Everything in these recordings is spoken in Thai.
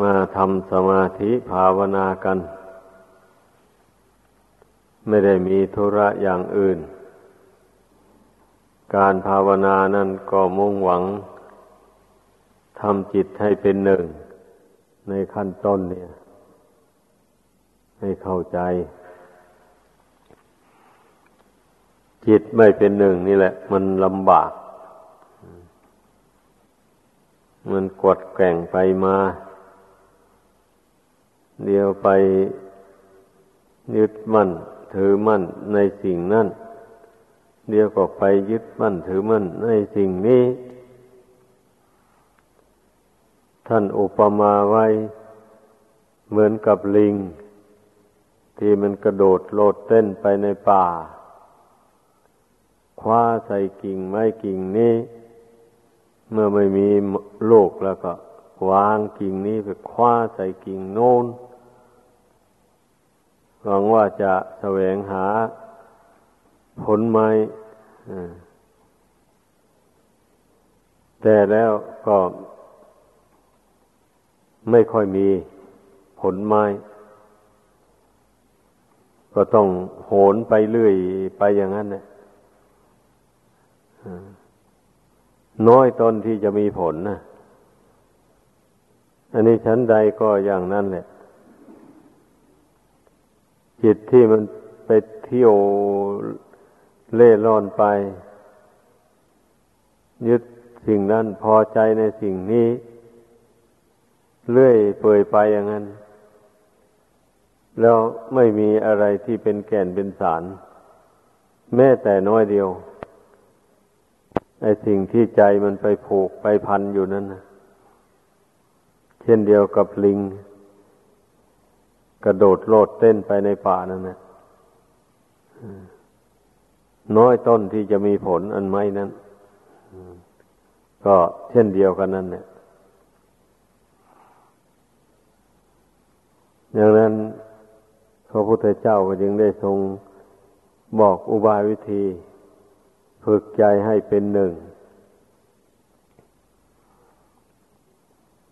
มาทำสมาธิภาวนากัน ไม่ได้มีธุระอย่างอื่น การภาวนานั้นก็มุ่งหวังทำจิตให้เป็นหนึ่ง ในขั้นต้นเนี่ย ให้เข้าใจ จิตไม่เป็นหนึ่งนี่แหละ มันลำบาก มันกดแก่งไปมา เดียวไปยึดมั่น ถือมั่นในสิ่งนั้น เดียวก็ไปยึดมั่นถือมั่นในสิ่งนี้ ท่านอุปมาไว้เหมือนกับลิง ที่มันกระโดดโลดเต้นไปในป่า คว้าใส่กิ่งไม้กิ่งนี้ เมื่อไม่มีโลกแล้วก็วางกิ่งนี้ไปคว้าใส่กิ่งโน้น หวังว่าจะแสวงหาผลไม้แต่แล้วก็ไม่ค่อยมีผลไม้ ก็ต้องโหนไปเรื่อยไปอย่างนั้นเนี่ยน้อยตนที่จะมีผลนะ อันนี้ชั้นใดก็อย่างนั้นแหละ จิตที่มันไปเที่ยวเล่ร่อนไป ยึดสิ่งนั้นพอใจในสิ่งนี้ เลื่อยเปื่อยไปอย่างนั้น แล้วไม่มีอะไรที่เป็นแก่นเป็นสาร แม้แต่น้อยเดียวไอ้สิ่งที่ใจมันไปผูกไปพันอยู่นั้นนะเช่นเดียวกับลิง กระโดดโลดเต้นไปในป่านั่นนะน้อยต้นที่จะมีผลอันไม่นั้นก็เช่นเดียวกันนั่นเนี่ยดังนั้นพระพุทธเจ้าก็จึงได้ทรงบอกอุบายวิธี ฝึกใจให้เป็นหนึ่ง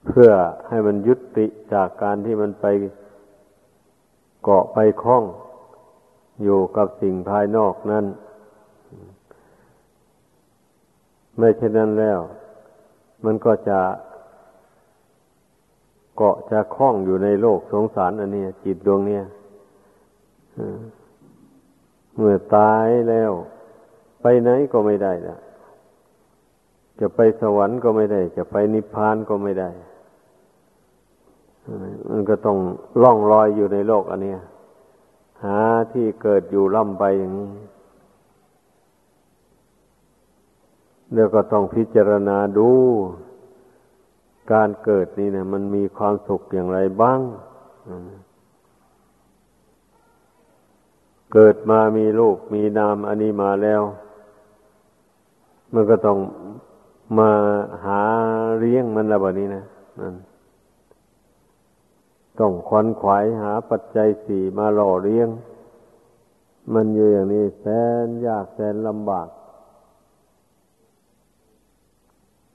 เพื่อให้มันยุติจากการที่มันไป เกาะไปคล้อง อยู่กับสิ่งภายนอกนั้นไม่เช่นนั้นแล้ว มันก็จะเกาะจะคล้องอยู่ในโลกสงสารอันนี้จิตดวงเนี้ยเมื่อตายแล้ว ไปไหนก็ไม่ได้ละจะไปสวรรค์ก็ไม่ได้ จะไปนิพพานก็ไม่ได้ มันก็ต้องล่องลอยอยู่ในโลกอันนี้หาที่เกิดอยู่ล่ำไปอย่างนี้เดี๋ยวก็ต้องพิจารณาดู การเกิดนี่นะมันมีความสุขอย่างไรบ้าง เกิดมามีลูกมีนามอันนี้มาแล้ว มันก็ต้องมาหาเลี้ยงมันละแบบนี้นะนั่น ต้องควนขวายหาปัจจัยสี่มาหล่อเลี้ยง มันอยู่อย่างนี้แสนยากแสนลำบาก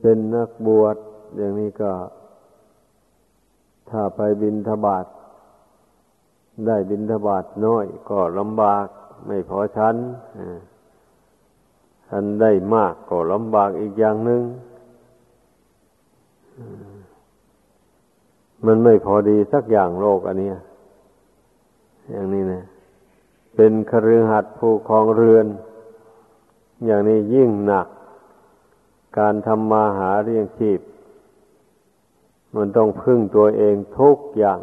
เป็นนักบวชอย่างนี้ก็ ถ้าไปบินทบาทได้บินทบาทน้อยก็ลำบาก ไม่พอชั้นท่านได้มากก็ลำบากอีกอย่างหนึง่ง มันไม่พอดีสักอย่างโลกอันนี้อย่างนี้นะ เป็นคฤหัสถ์ผู้ครองเรือน อย่างนี้ยิ่งหนัก การทำมาหาเรียงชีพ มันต้องพึ่งตัวเองทุกอย่าง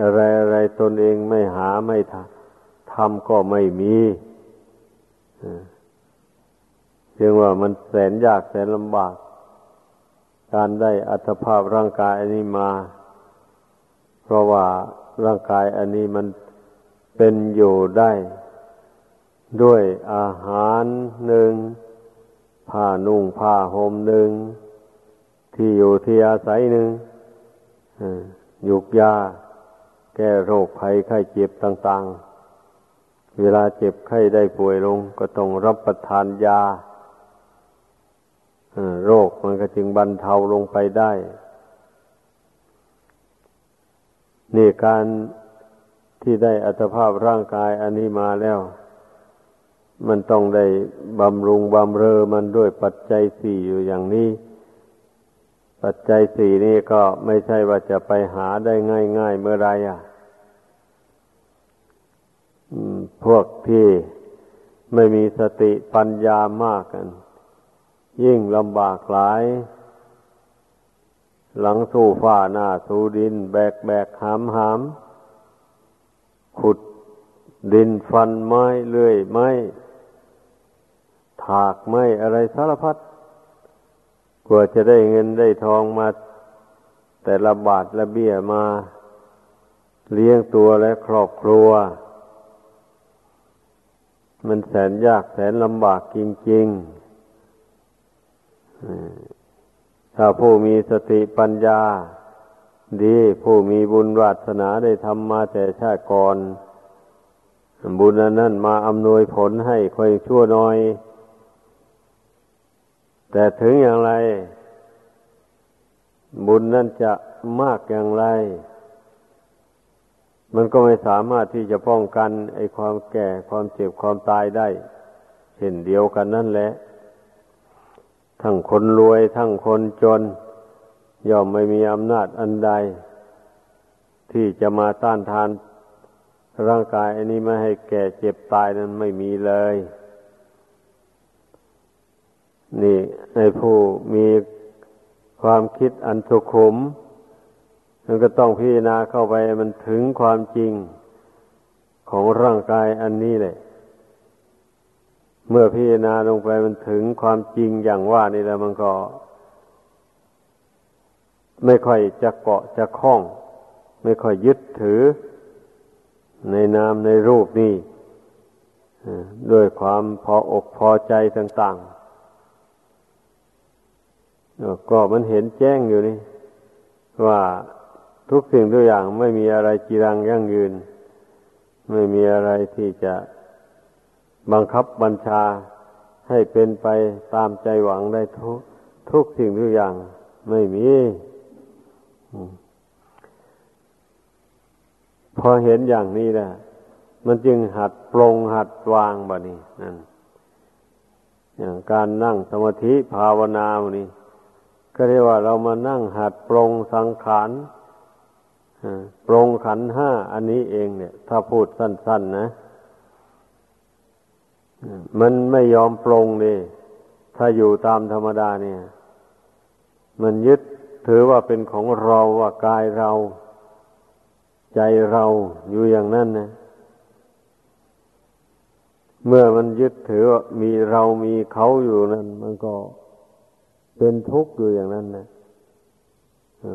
อะไรอะไรตนเองไม่หาไม่ทำก็ไม่มีเพียงว่ามันแสนยากแสนลำบาก การได้อัตภาพร่างกายอันนี้มา เพราะว่าร่างกายอันนี้มันเป็นอยู่ได้ ด้วยอาหารหนึ่งผ้านุ่งผ้าห่มหนึ่ง ที่อยู่ที่อาศัยหนึ่งยุกยาแก้โรคภัยไข้เจ็บต่าง ๆ เวลาเจ็บไข้ได้ป่วยลงก็ต้องรับประทานยา โรคมันก็จึงบรรเทาลงไปได้ นี่การที่ได้อัตภาพร่างกายอันนี้มาแล้ว มันต้องได้บำรุงบำเรอมันด้วยปัจจัยสี่อยู่อย่างนี้ ปัจจัยสี่นี่ก็ไม่ใช่ว่าจะไปหาได้ง่ายๆเมื่อไรอะพวกที่ไม่มีสติปัญญามากกัน ยิ่งลำบากหลาย หลังสู้ฟ้าหน้าสู้ดิน แบกแบกหามหามขุดดินฟันไม้เลื่อยไม้ถากไม้อะไรสารพัดกว่าจะได้เงินได้ทองมา แต่ละบาทละเบี้ยมา เลี้ยงตัวและครอบครัว มันแสนยากแสนลำบากจริง ๆ ถ้าผู้มีสติปัญญา ดีผู้มีบุญวาสนาได้ทำมาแต่ชาติก่อน บุญนั้นมาอำนวยผลให้ค่อยชั่วน้อย แต่ถึงอย่างไร บุญนั้นจะมากอย่างไร มันก็ไม่สามารถที่จะป้องกันไอ้ความแก่ความเจ็บความตายได้ เช่นเดียวกันนั่นแหละ ทั้งคนรวยทั้งคนจน ย่อมไม่มีอำนาจอันใด ที่จะมาต้านทาน ร่างกายอันนี้ไม่ให้แก่เจ็บตายนั้นไม่มีเลย นี่ในผู้มีความคิดอันสุขุมมันก็ต้องพิจารณาเข้าไปมันถึงความจริงของร่างกายอันนี้เลย เมื่อพิจารณาลงไปมันถึงความจริงอย่างว่านี่แล้วมันก็ ไม่ค่อยจะเกาะจะคล้อง ไม่ค่อยยึดถือ ในนามในรูปนี้ด้วยความพออกพอใจต่างๆ ก็มันเห็นแจ้งอยู่นี่ ว่าทุกสิ่งทุกอย่างไม่มีอะไรจีรังยั่งยืน ไม่มีอะไรที่จะ บังคับบัญชาให้เป็นไปตามใจหวังได้ทุกทุกสิ่งทุกอย่างไม่มีพอเห็นอย่างนี้แหละมันจึงหัดปรงหัดวางบะนี่นั่นอย่างการนั่งสมาธิภาวนาบะนี่ก็เรียกว่าเรามานั่งหัดปรงสังขารปรงขันห้าอันนี้เองเนี่ย ถ้าพูดสั้น ๆ นะ มันไม่ยอมปรงเลยถ้าอยู่ตามธรรมดาเนี่ย มันยึดถือว่าเป็นของเราว่ากายเรา ใจเราอยู่อย่างนั้นนะเมื่อมันยึดถือว่ามีเรามีเขาอยู่นั้น มันก็เป็นทุกข์อยู่อย่างนั้นนะ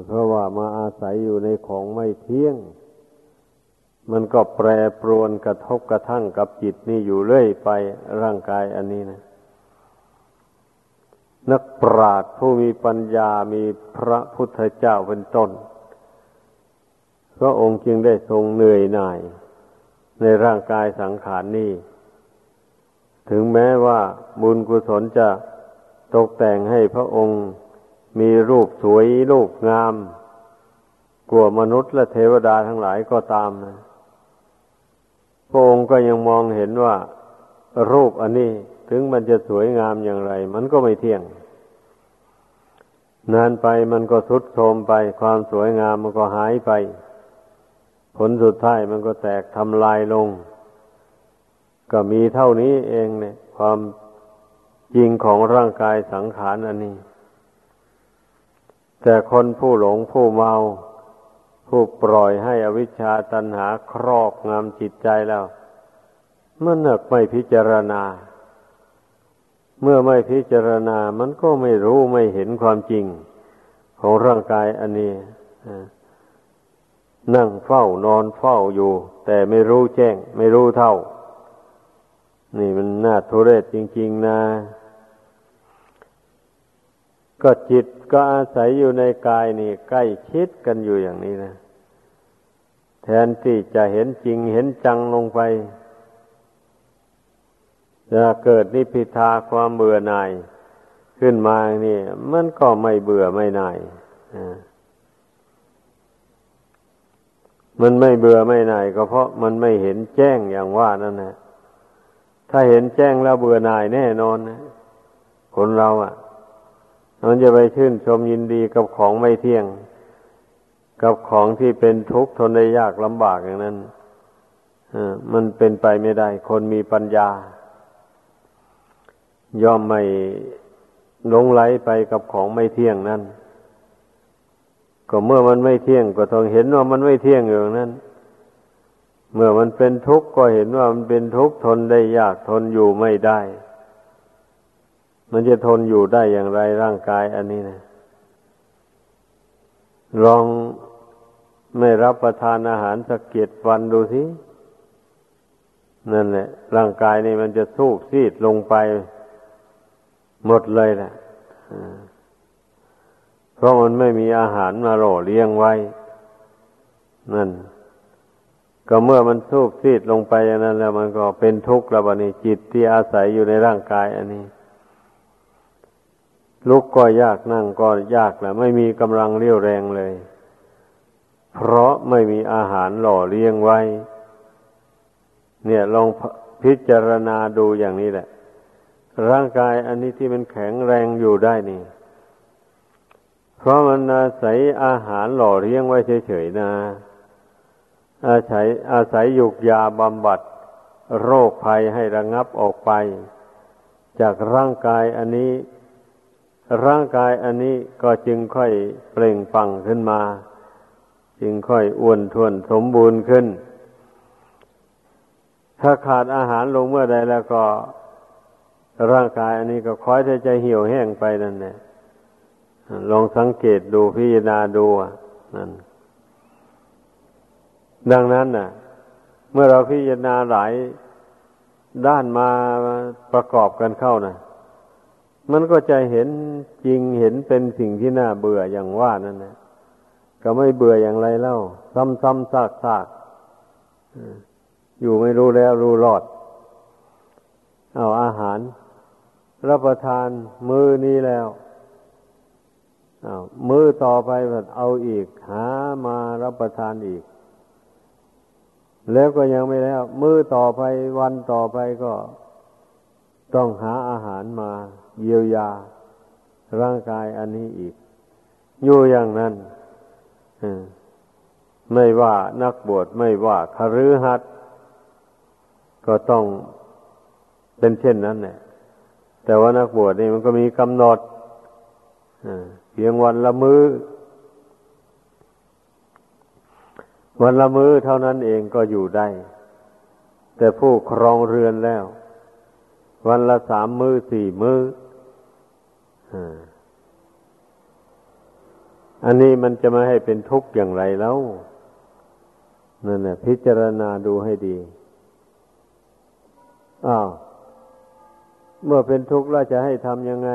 เพราะว่ามาอาศัยอยู่ในของไม่เที่ยง มันก็แปรปรวนกระทบกระทั่งกับจิตนี่อยู่เรื่อยไปร่างกายอันนี้นะ นักปราชญ์ผู้มีปัญญามีพระพุทธเจ้าเป็นต้นพระองค์จึงได้ทรงเหนื่อยหน่าย ในร่างกายสังขารนนี้ ถึงแม้ว่าบุญกุศลจะตกแต่งให้พระองค์มีรูปสวยรูปงาม กว่ามนุษย์และเทวดาทั้งหลายก็ตามนะ พระองค์ก็ยังมองเห็นว่า รูปอันนี้ถึงมันจะสวยงามอย่างไร มันก็ไม่เที่ยง นานไปมันก็ทุดโทรมไป ความสวยงามมันก็หายไป ผลสุดท้ายมันก็แตกทำลายลง ก็มีเท่านี้เองเนี่ย ความจริงของร่างกายสังขารอันนี้ แต่คนผู้หลงผู้เมา ผู้ปล่อยให้อวิชชาตันหาครอบงำจิตใจแล้ว มันเนกไม่พิจารณา เมื่อไม่พิจารณา มันก็ไม่รู้ไม่เห็นความจริง ของร่างกายอันนี้นั่งเฝ้านอนเฝ้าอยู่ แต่ไม่รู้แจ้ง ไม่รู้เท่า นี่มันน่าทุเรศจริง ๆ นะ ก็จิตก็อาศัยอยู่ในกายนี่ ใกล้ชิดกันอยู่อย่างนี้นะแทนที่จะเห็นจริงเห็นจังลงไป จะเกิดนิพิทาความเบื่อหน่าย ขึ้นมานี่มันก็ไม่เบื่อไม่หน่ายมันไม่เบื่อไม่หน่ายก็เพราะมันไม่เห็นแจ้งอย่างว่านั่นแหละถ้าเห็นแจ้งแล้วเบื่อหน่ายแน่นอนนะคนเราอะ่ะ มันจะไปชื่นชมยินดีกับของไม่เที่ยง กับของที่เป็นทุกข์ทนได้ยากลำบากอย่างนั้นมันเป็นไปไม่ได้ คนมีปัญญา ย่อมไม่ลงไหลไปกับของไม่เที่ยงนั้น ก็เมื่อมันไม่เที่ยงก็ต้องเห็นว่ามันไม่เที่ยงอยู่นั้น เมื่อมันเป็นทุกข์ก็เห็นว่ามันเป็นทุกข์ทนได้ยากทนอยู่ไม่ได้ มันจะทนอยู่ได้อย่างไรร่างกายอันนี้นะลองไม่รับประทานอาหารสักเกียรวันดูสิ นั่นแหละ ร่างกายนี่มันจะสูบซีดลงไปหมดเลยแหละเพราะมันไม่มีอาหารมาหล่อเลี้ยงไว้ นั่น ก็เมื่อมันสูบซีดลงไปอย่างนั้น แล้วมันก็เป็นทุกข์แล้วบัดนี้จิตที่อาศัยอยู่ในร่างกาย อันนี้ ลุกก็ยากนั่งก็ยากแหละไม่มีกำลังเรี่ยวแรงเลย เพราะไม่มีอาหารหล่อเลี้ยงไว้ เนี่ยลองพิจารณาดูอย่างนี้แหละ ร่างกายอันนี้ที่มันแข็งแรงอยู่ได้นี่ เพราะมันอาศัยอาหารหล่อเลี้ยงไว้เฉยๆนะ อาศัยอาศัยยุกยาบำบัด โรคภัยให้ระงับออกไป จากร่างกายอันนี้ ร่างกายอันนี้ก็จึงค่อยเปล่งปังขึ้นมา จึงค่อยอ้วนท้วนสมบูรณ์ขึ้น ถ้าขาดอาหารลงเมื่อใดแล้วก็ ร่างกายอันนี้ก็คอยที่จะเหี่ยวแห้งไปนั่นแหละลองสังเกตดูพิจารณาดูนั่นดังนั้นน่ะ เมื่อเราพิจารณาหลายด้านมาประกอบกันเข้านะ มันก็จะเห็นจริงเห็นเป็นสิ่งที่น่าเบื่ออย่างว่านั่นนะก็ไม่เบื่ออย่างไรเล่า ซ้ำๆซากๆอยู่ไม่รู้แล้วรู้รอด เอาอาหาร รับประทานมือนี้แล้วอามือต่อไปเอาอีก หามารับประทานอีก แล้วก็ยังไม่แล้ว มือต่อไปวันต่อไปก็ ต้องหาอาหารมา เยียวยา ร่างกายอันนี้อีก อยู่อย่างนั้นไม่ว่านักบวชไม่ว่าคฤหัสถ์ก็ต้องเป็นเช่นนั้นแหละแต่ว่านักบวชนี่มันก็มีกำหนดเพียงวันละมือ้อ วันละมื้อเท่านั้นเองก็อยู่ได้ แต่ผู้ครองเรือนแล้ว วันละสามมือ้อสี่มือ้อ อันนี้มันจะม่ให้เป็นทุกข์อย่างไรแล้วนั่นแหละพิจารณาดูให้ดี อ้าว เมื่อเป็นทุกข์แล้วจะให้ทำยังไง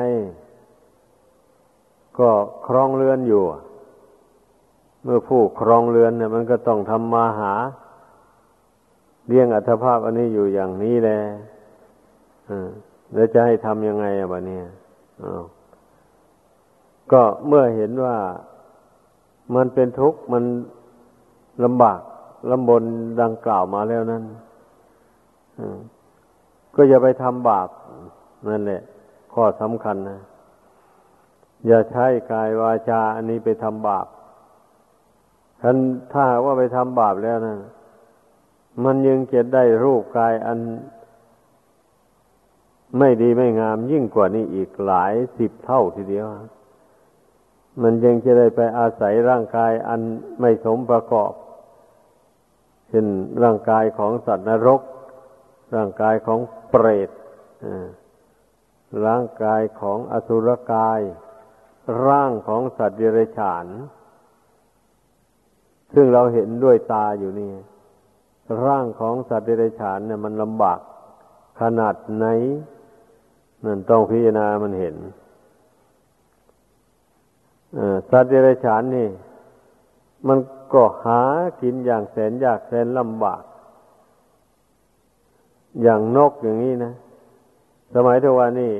ก็ครองเรือนอยู่ เมื่อผู้ครองเรือนเนี่ยมันก็ต้องทำมาหาเลี้ยงอัตภาพอันนี้อยู่อย่างนี้แหละแล้วจะให้ทำยังไงอะบะเนี่ย ก็เมื่อเห็นว่ามันเป็นทุกข์มันลำบากลำบนดังกล่าวมาแล้วนั้นก็อย่าไปทำบาปนั่นแหละ ข้อสำคัญนะ อย่าใช้กายวาจาอันนี้ไปทำบาปท่านถ้าว่าไปทำบาปแล้วนะมันยังจะได้รูปกายอัน ไม่ดีไม่งามยิ่งกว่านี้อีกหลายสิบเท่าทีเดียว มันยังจะได้ไปอาศัยร่างกายอันไม่สมประกอบเช่นร่างกายของสัตว์นรก ร่างกายของเปรตร่างกายของอสุรกาย ร่างของสัตว์เดรัจฉาน ซึ่งเราเห็นด้วยตาอยู่นี่ ร่างของสัตว์เดรัจฉานเนี่ยมันลำบากขนาดไหน นั่นต้องพิจารณามันเห็น สัตว์เดรัจฉานนี่ มันก็หากินอย่างแสนยากแสนลำบาก อย่างนกอย่างนี้นะ สมัยทุกวันนี้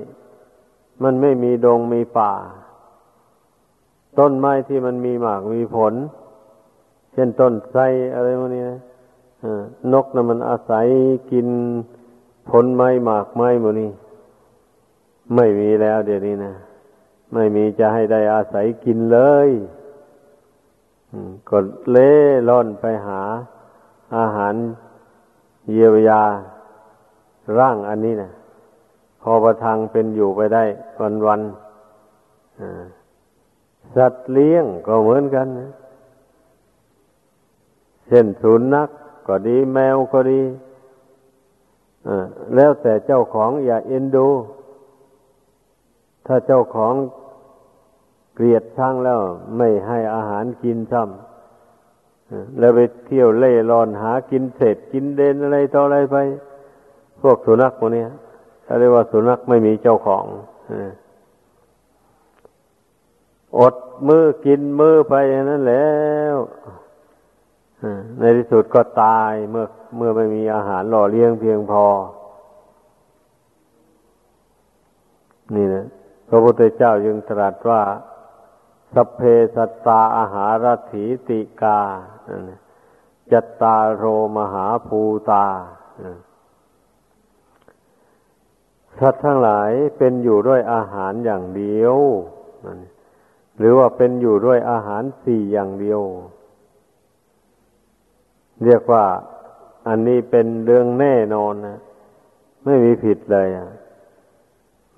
มันไม่มีดงมีป่า ต้นไม้ที่มันมีหมากมีผล เช่นต้นไทรอะไรพวกนี้นะนกนะ่ะมันอาศัยกินผลไม้หมากไม้หมดนี้ ไม่มีแล้วเดี๋ยวนี้นะ ไม่มีจะให้ได้อาศัยกินเลยก็เล่ล่อนไปหาอาหารเยียวยาร่างอันนี้นะพอประทังเป็นอยู่ไปได้วันวันสัตว์เลี้ยงก็เหมือนกันนะเช่นสุนัขก็ดีแมวก็ดีแล้วแต่เจ้าของอย่าเอ็นดู ถ้าเจ้าของ เกลียดช่างแล้วไม่ให้อาหารกินซ้ำแล้วไปเที่ยวเล่ร่อนหากินเศษกินเดนอะไรต่ออะไรไป พวกสุนัขพวกนี้เขาเรียกว่าสุนัขไม่มีเจ้าของอดมือกินมือไปนั่นแล้วในที่สุดก็ตายเมื่อเมื่อไม่มีอาหารหล่อเลี้ยงเพียงพอ นี่นะพระพุทธเจ้ายังตรัสว่า สเพสัตาอาหารถีติกาจัตตาโรมหาภูตาสัตว์ทั้งหลายเป็นอยู่ด้วยอาหารอย่างเดียว หรือว่าเป็นอยู่ด้วยอาหารสี่อย่างเดียว เรียกว่าอันนี้เป็นเรื่องแน่นอนนะไม่มีผิดเลยอะ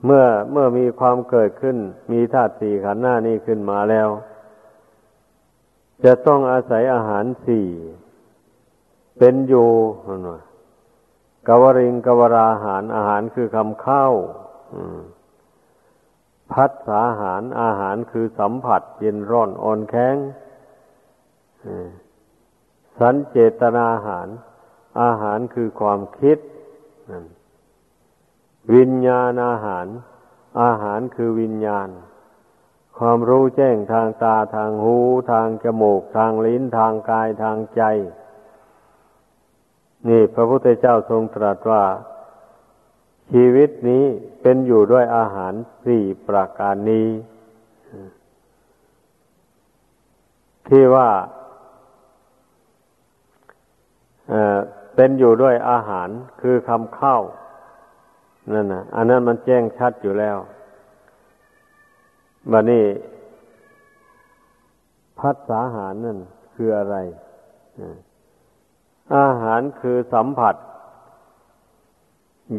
เมื่อเมื่อมีความเกิดขึ้น มีธาตุสี่ขันธ์หน้านี้ขึ้นมาแล้ว จะต้องอาศัยอาหารสี่เป็นอยู่นั่นว่ากวริงกวราอาหารอาหารคือคำข้าวพัดสาหารอาหารคือสัมผัสเย็นร้อนอ่อนแข็งสันเจตนาอาหาร อาหารคือความคิดนั่น วิญญาณอาหาร อาหารคือวิญญาณ ความรู้แจ้งทางตาทางหู ทางจมูก ทางลิ้นทางกายทางใจ นี่พระพุทธเจ้าทรงตรัสว่า ชีวิตนี้เป็นอยู่ด้วยอาหารสี่ประการนี้ ที่ว่าเป็นอยู่ด้วยอาหารคือคำเข้า นั่นนะอันนั้นมันแจ้งชัดอยู่แล้วบันนี้พัฒสาหารนั่นคืออะไรอาหารคือสัมผัส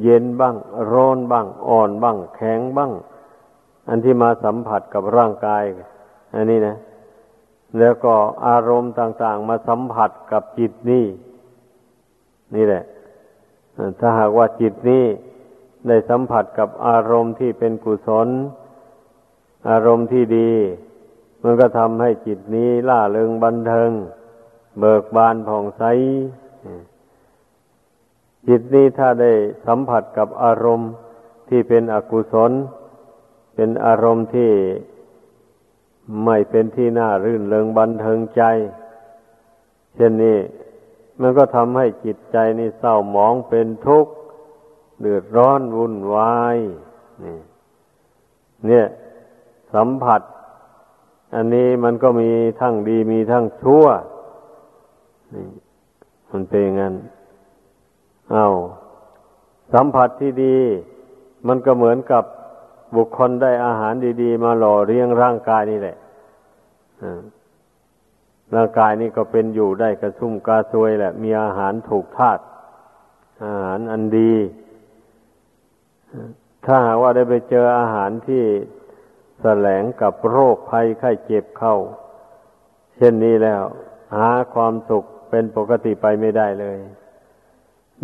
เย็นบ้าง ร้อนบ้าง อ่อนบ้าง แข็งบ้าง อันที่มาสัมผัสกับร่างกาย อันนี้นะ แล้วก็อารมณ์ต่าง ๆ มาสัมผัสกับจิตนี่ นี่แหละ ถ้าหากว่าจิตนี้ ได้สัมผัสกับอารมณ์ที่เป็นกุศล อารมณ์ที่ดี มันก็ทำให้จิตนี้ล่าเริงบันเทิง เบิกบานผ่องใส จิตนี้ถ้าได้สัมผัสกับอารมณ์ที่เป็นอกุศล เป็นอารมณ์ที่ไม่เป็นที่น่ารื่นเริงบันเทิงใจ เช่นนี้ มันก็ทำให้จิตใจนี่เศร้าหมองเป็นทุกข์ เดือดร้อนวุ่นวายนี่เนี่ย สัมผัส อันนี้มันก็มีทั้งดีมีทั้งชั่วนี่มันเป็นงั้นเอาสัมผัสที่ดี มันก็เหมือนกับบุคคลได้อาหารดี ๆ มาหล่อเลี้ยงร่างกายนี่แหละร่างกายนี่ก็เป็นอยู่ได้กระชุ่มกระซวยแหละ มีอาหารถูกธาตุอาหารอันดี ถ้าหากว่าได้ไปเจออาหารที่แสลงกับโรคภัยไข้เจ็บเข้า เช่นนี้แล้ว หาความสุขเป็นปกติไปไม่ได้เลย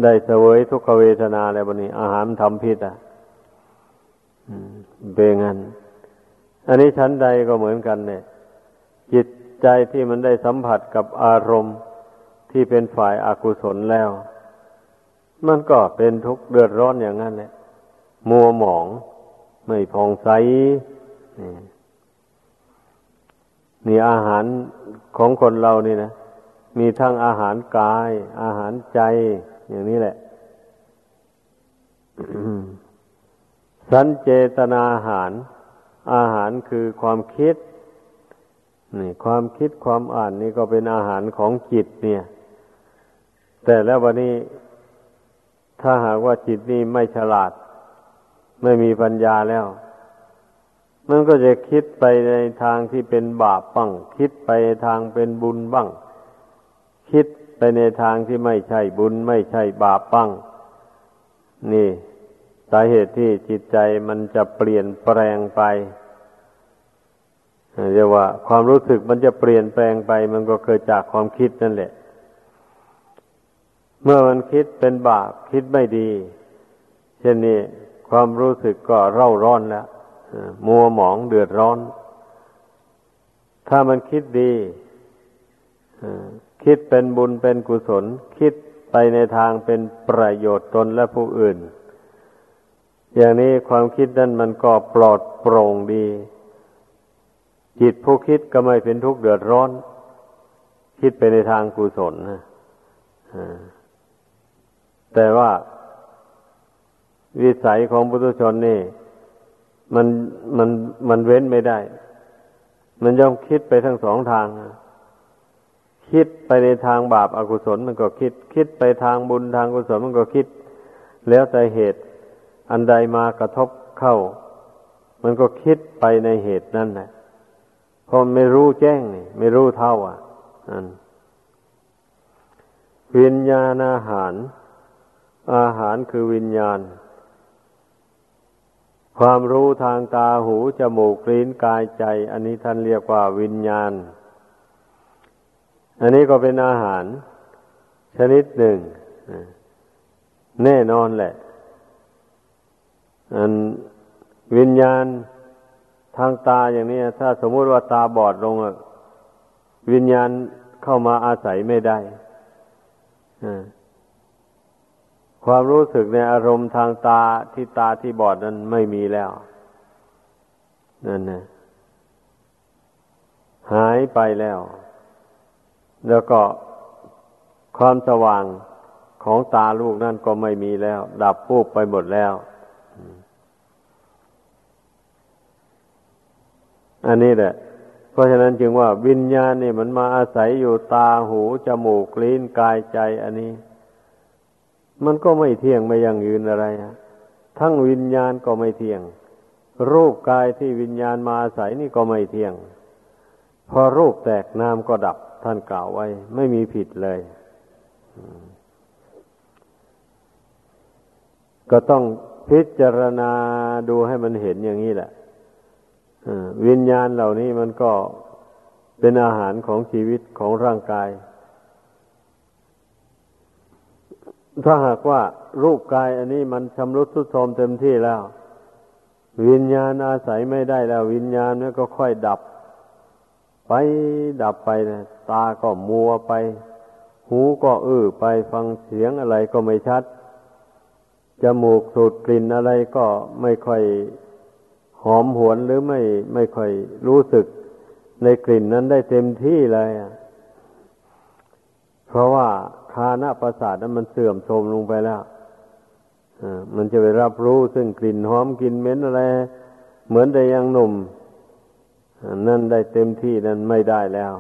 ได้เสวยทุกขเวทนาแล้ววันนี้ อาหารทำพิษอะเบงันอันนี้ชั้นใดก็เหมือนกันเนี่ย จิตใจที่มันได้สัมผัสกับอารมณ์ที่เป็นฝ่ายอากุศลแล้ว มันก็เป็นทุกข์เดือดร้อนอย่างนั้นแหละ มัวหมอง ไม่พองใสนี่อาหารของคนเรานี่นะมีทั้งอาหารกาย อาหารใจ อย่างนี้แหละสันเจตนาอาหาร อาหารคือความคิดนี่ความคิดความอ่านนี่ก็เป็นอาหารของจิตเนี่ย แต่แล้ววันนี้ ถ้าหากว่าจิตนี่ไม่ฉลาด ไม่มีปัญญาแล้ว มันก็จะคิดไปในทางที่เป็นบาปบ้าง คิดไปในทางเป็นบุญบ้าง คิดไปในทางที่ไม่ใช่บุญไม่ใช่บาปบ้าง นี่สาเหตุที่จิตใจมันจะเปลี่ยนแปลงไปเรียกว่า ความรู้สึกมันจะเปลี่ยนแปลงไป มันก็เกิดจากความคิดนั่นแหละ เมื่อมันคิดเป็นบาปคิดไม่ดี เช่นนี้ ความรู้สึกก็เร่าร้อนแล้วมัวหมองเดือดร้อน ถ้ามันคิดดีคิดเป็นบุญเป็นกุศล คิดไปในทางเป็นประโยชน์ตนและผู้อื่น อย่างนี้ความคิดนั้นมันก็ปลอดโปร่งดี จิตผู้คิดก็ไม่เป็นทุกข์เดือดร้อน คิดไปในทางกุศลนะแต่ว่า วิสัยของปุถุชนนี่ มันมันมันเว้นไม่ได้ มันย่อมคิดไปทั้งสองทาง คิดไปในทางบาปอากุศลมันก็คิด คิดไปทางบุญทางกุศลมันก็คิด แล้วแต่เหตุ อันใดมากระทบเข้า มันก็คิดไปในเหตุนั้นแหละพราะไม่รู้แจ้งนี่ไม่รู้เท่า อะอันวิญญาณอาหาร อาหารคือวิญญาณ ความรู้ทางตาหูจมูกลิ้นกายใจ อันนี้ท่านเรียกว่าวิญญาณ อันนี้ก็เป็นอาหาร ชนิดหนึ่ง แน่นอนแหละ อันวิญญาณทางตาอย่างนี้ ถ้าสมมุติว่าตาบอดลงวิญญาณเข้ามาอาศัยไม่ได้ ความรู้สึกในอารมณ์ทางตาที่ตาที่บอดนั้นไม่มีแล้ว นั่นนะหายไปแล้ว แล้วก็ความสว่างของตาลูกนั่นก็ไม่มีแล้ว ดับพูบไปหมดแล้ว อันนี้แหละ เพราะฉะนั้นจึงว่าวิญญาณนี่มันมาอาศัยอยู่ตาหูจมูกลิ้นกายใจ อันนี้ มันก็ไม่เที่ยงไม่ยั่งยืนอะไระทั้งวิญญาณก็ไม่เที่ยง รูปกายที่วิญญาณมาอาศัยนี่ก็ไม่เที่ยง พอรูปแตกนามก็ดับท่านกล่าวไว้ ไม่มีผิดเลย ก็ต้องพิจารณาดูให้มันเห็นอย่างนี้แหละวิญญาณเหล่านี้มันก็เป็นอาหารของชีวิตของร่างกาย ถ้าหากว่ารูปกายอันนี้มันชำรุดทรุดโทรมเต็มที่แล้ว วิญญาณอาศัยไม่ได้แล้ว วิญญาณนี่ก็ค่อยดับ ไปดับไปนะตาก็มัวไป หูก็อื้อไปฟังเสียงอะไรก็ไม่ชัดจมูกสูดกลิ่นอะไรก็ไม่ค่อยหอมหวนหรือไม่ไม่ค่อยรู้สึกในกลิ่นนั้นได้เต็มที่เลยเพราะว่า คานาประสาทนั้นมันเสื่อมโทรมลงไปแล้วมันจะไปรับรู้ซึ่งกลิ่นหอมกลิ่นเหม็นอะไร เหมือนแต่ยังหนุ่มนั่นได้เต็มที่นั้นไม่ได้แล้ว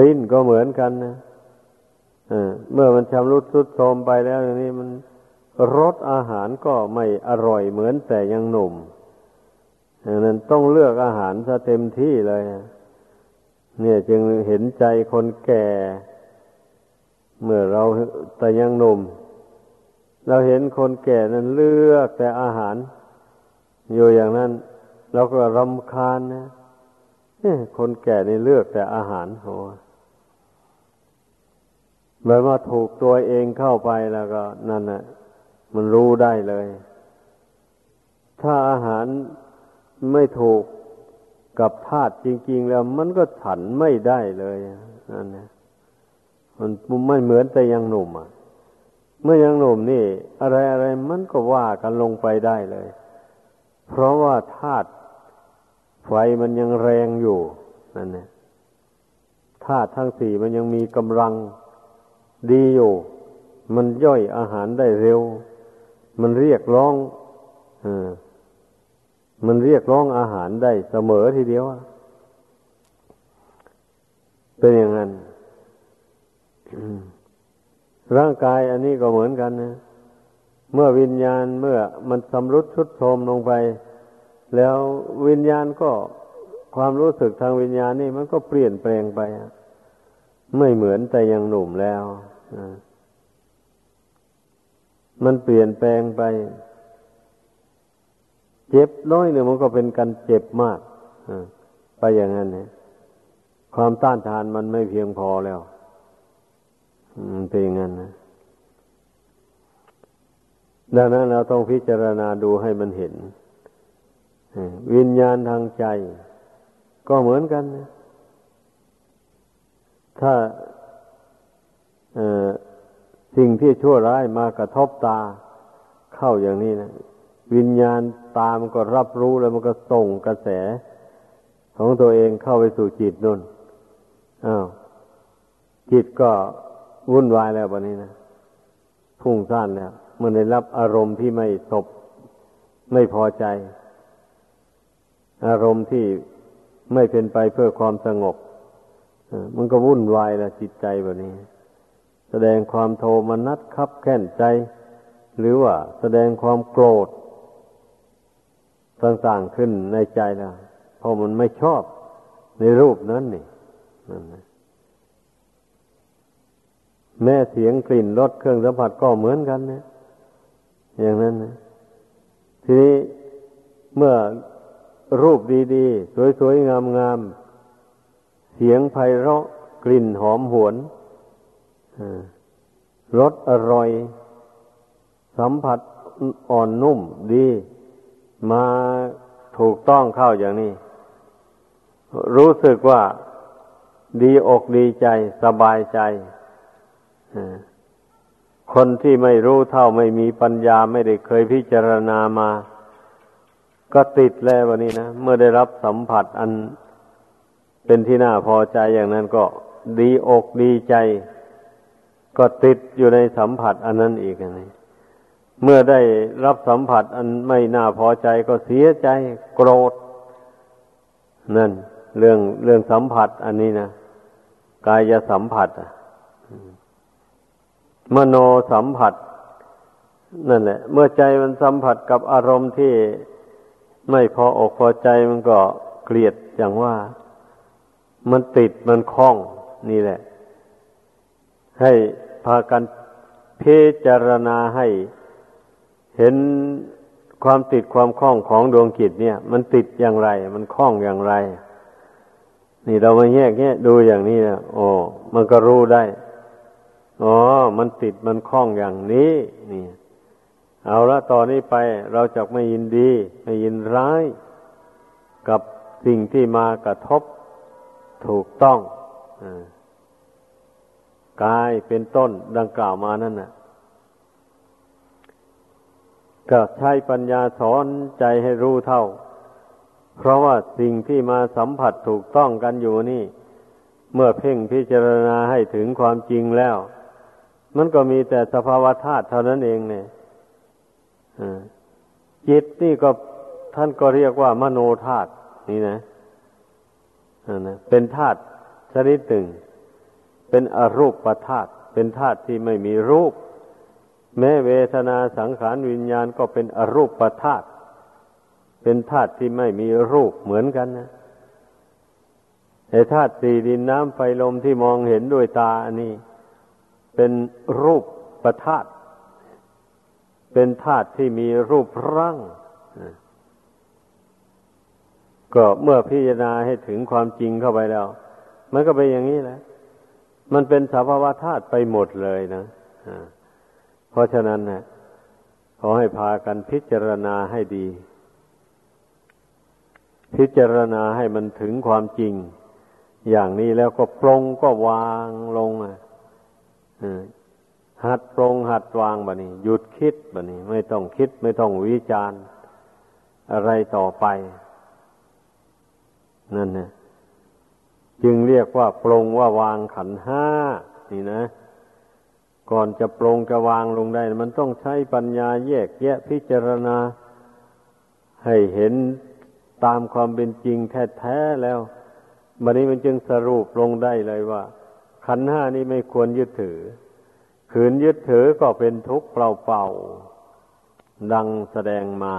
ลิ้นก็เหมือนกันนะเมื่อมันชำรุดทรุดโทรมไปแล้วอย่างนี้มันรสอาหารก็ไม่อร่อยเหมือนแต่ยังหนุ่มดังนั้นต้องเลือกอาหารซะเต็มที่เลย เนี่ยจึงเห็นใจคนแก่ เมื่อเราแต่ยังหนุ่ม เราเห็นคนแก่นั้นเลือกแต่อาหาร อยู่อย่างนั้นเราก็รำคาญนะคนแก่นี่เลือกแต่อาหารโหแบบว่าถูกตัวเองเข้าไปแล้วก็นั่นน่ะ มันรู้ได้เลย ถ้าอาหารไม่ถูก กับธาตุจริง ๆ แล้วมันก็ฉันไม่ได้เลยนั่นนะมันไม่เหมือนแต่ยังหนุ่มอะ เมื่อยังหนุ่มนี่ อะไรอะไรมันก็ว่ากันลงไปได้เลย เพราะว่าธาตุไฟมันยังแรงอยู่นั่นนะธาตุทั้งสี่มันยังมีกำลังดีอยู่ มันย่อยอาหารได้เร็ว มันเรียกร้องอ มันเรียกร้องอาหารได้เสมอทีเดียวเป็นอย่างนั้นร่างกายอันนี้ก็เหมือนกันนะเมื่อวิญญาณเมื่อมันสำรุดชุดโทมลงไป แล้ววิญญาณก็ความรู้สึกทางวิญญาณนี่มันก็เปลี่ยนแปลงไปไม่เหมือนแต่ยังหนุ่มแล้วมันเปลี่ยนแปลงไป เจ็บน้อยหนึ่งมันก็เป็นการเจ็บมากไปอย่างนั้นเนี่ยความต้านทานมันไม่เพียงพอแล้วเป็นอย่างนั้นนะดังนั้นเราต้องพิจารณาดูให้มันเห็นวิญญาณทางใจ ก็เหมือนกันนะถ้าสิ่งที่ชั่วร้ายมากระทบตาเข้าอย่างนี้นะ วิญญาณตามันก็รับรู้แล้วมันก็ส่งกระแส ของตัวเองเข้าไปสู่จิตนุ่นอ้าวจิตก็วุ่นวายแล้ววันนี้นะพุ่งซ่านแล้วมื่อได้รับอารมณ์ที่ไม่สบไม่พอใจ อารมณ์ที่ไม่เป็นไปเพื่อความสงบมันก็วุ่นวายแล้วจิตใจแบบนี้ แสดงความโทมนัสคับแค้นใจ หรือว่าแสดงความโกรธ ต่างๆขึ้นในใจแล้วเพราะมันไม่ชอบในรูปนั้นนี่นั่นนะแม่เสียงกลิ่นรสเครื่องสัมผัสก็เหมือนกันนะอย่างนั้นนะทีนี้เมื่อรูปดีๆ สวยๆ งามๆ เสียงไพเราะกลิ่นหอมหวนรสอร่อย สัมผัสอ่อนนุ่มดี มาถูกต้องเข้าอย่างนี้ รู้สึกว่าดีอกดีใจสบายใจ คนที่ไม่รู้เท่าไม่มีปัญญาไม่ได้เคยพิจารณามา ก็ติดแล้ววันนี้นะ เมื่อได้รับสัมผัสอันเป็นที่น่าพอใจอย่างนั้นก็ดีอกดีใจ ก็ติดอยู่ในสัมผัสอันนั้นอีกนี่ เมื่อได้รับสัมผัสอันไม่น่าพอใจก็เสียใจโกรธ นั่น เรื่องเรื่องสัมผัสอันนี้นะกายสัมผัสอะมโนสัมผัส นั่นแหละ เมื่อใจมันสัมผัสกับอารมณ์ที่ไม่พออกพอใจมันก็เกลียดอย่างว่า มันติดมันคล้อง นี่แหละ ให้พากันพิจารณาให้ เห็นความติดความคล้องของดวงจิตเนี่ย มันติดอย่างไร มันคล้องอย่างไร นี่เรามาแยกแยะดูอย่างนี้นะโอ้มันก็รู้ได้อ๋อมันติดมันคล้องอย่างนี้ นี่ เอาละตอนนี้ไปเราจะไม่ยินดี ไม่ยินร้าย กับสิ่งที่มากระทบถูกต้องอกายเป็นต้นดังกล่าวมานั่นน่ะ ก็ใช้ปัญญาสอนใจให้รู้เท่า เพราะว่าสิ่งที่มาสัมผัสถูกต้องกันอยู่นี่ เมื่อเพ่งพิจารณาให้ถึงความจริงแล้ว มันก็มีแต่สภาวะธาตุเท่านั้นเองเนี่ยจิตนี่ก็ท่านก็เรียกว่ามโนธาตุนี่นะนะเป็นธาตุชนิดหนึ่ง เป็นอรูปประธาตุเป็นธาตุที่ไม่มีรูป แม้เวทนาสังขารวิญญาณก็เป็นอรูปประธาตุเป็นธาตุที่ไม่มีรูปเหมือนกันนะไอ้ธาตุสี่ดินน้ำไฟลมที่มองเห็นด้วยตาอันนี้ เป็นรูปประธาตเป็นธาตุที่มีรูปร่างก็เมื่อพิจารณาให้ถึงความจริงเข้าไปแล้ว มันก็เป็นอย่างนี้แหละ มันเป็นสภาวะธาตุไปหมดเลยนะ เพราะฉะนั้นนะขอให้พากันพิจารณาให้ดี พิจารณาให้มันถึงความจริง อย่างนี้แล้วก็ปรงก็วางลงอะหัดปรงหัดวางบะนี้ หยุดคิดบะนี้ ไม่ต้องคิดไม่ต้องวิจารณ์ อะไรต่อไป นั่นนะจึงเรียกว่าปรงว่าวางขันห้านี่นะ ก่อนจะปรงจะวางลงได้ มันต้องใช้ปัญญาแยกแยะพิจารณา ให้เห็นตามความเป็นจริงแท้ๆแล้วบันนี้มันจึงสรุปลงได้เลยว่า ขันห้านี้ไม่ควรยึดถือ ขืนยึดถือก็เป็นทุกข์เปล่าๆดังแสดงมา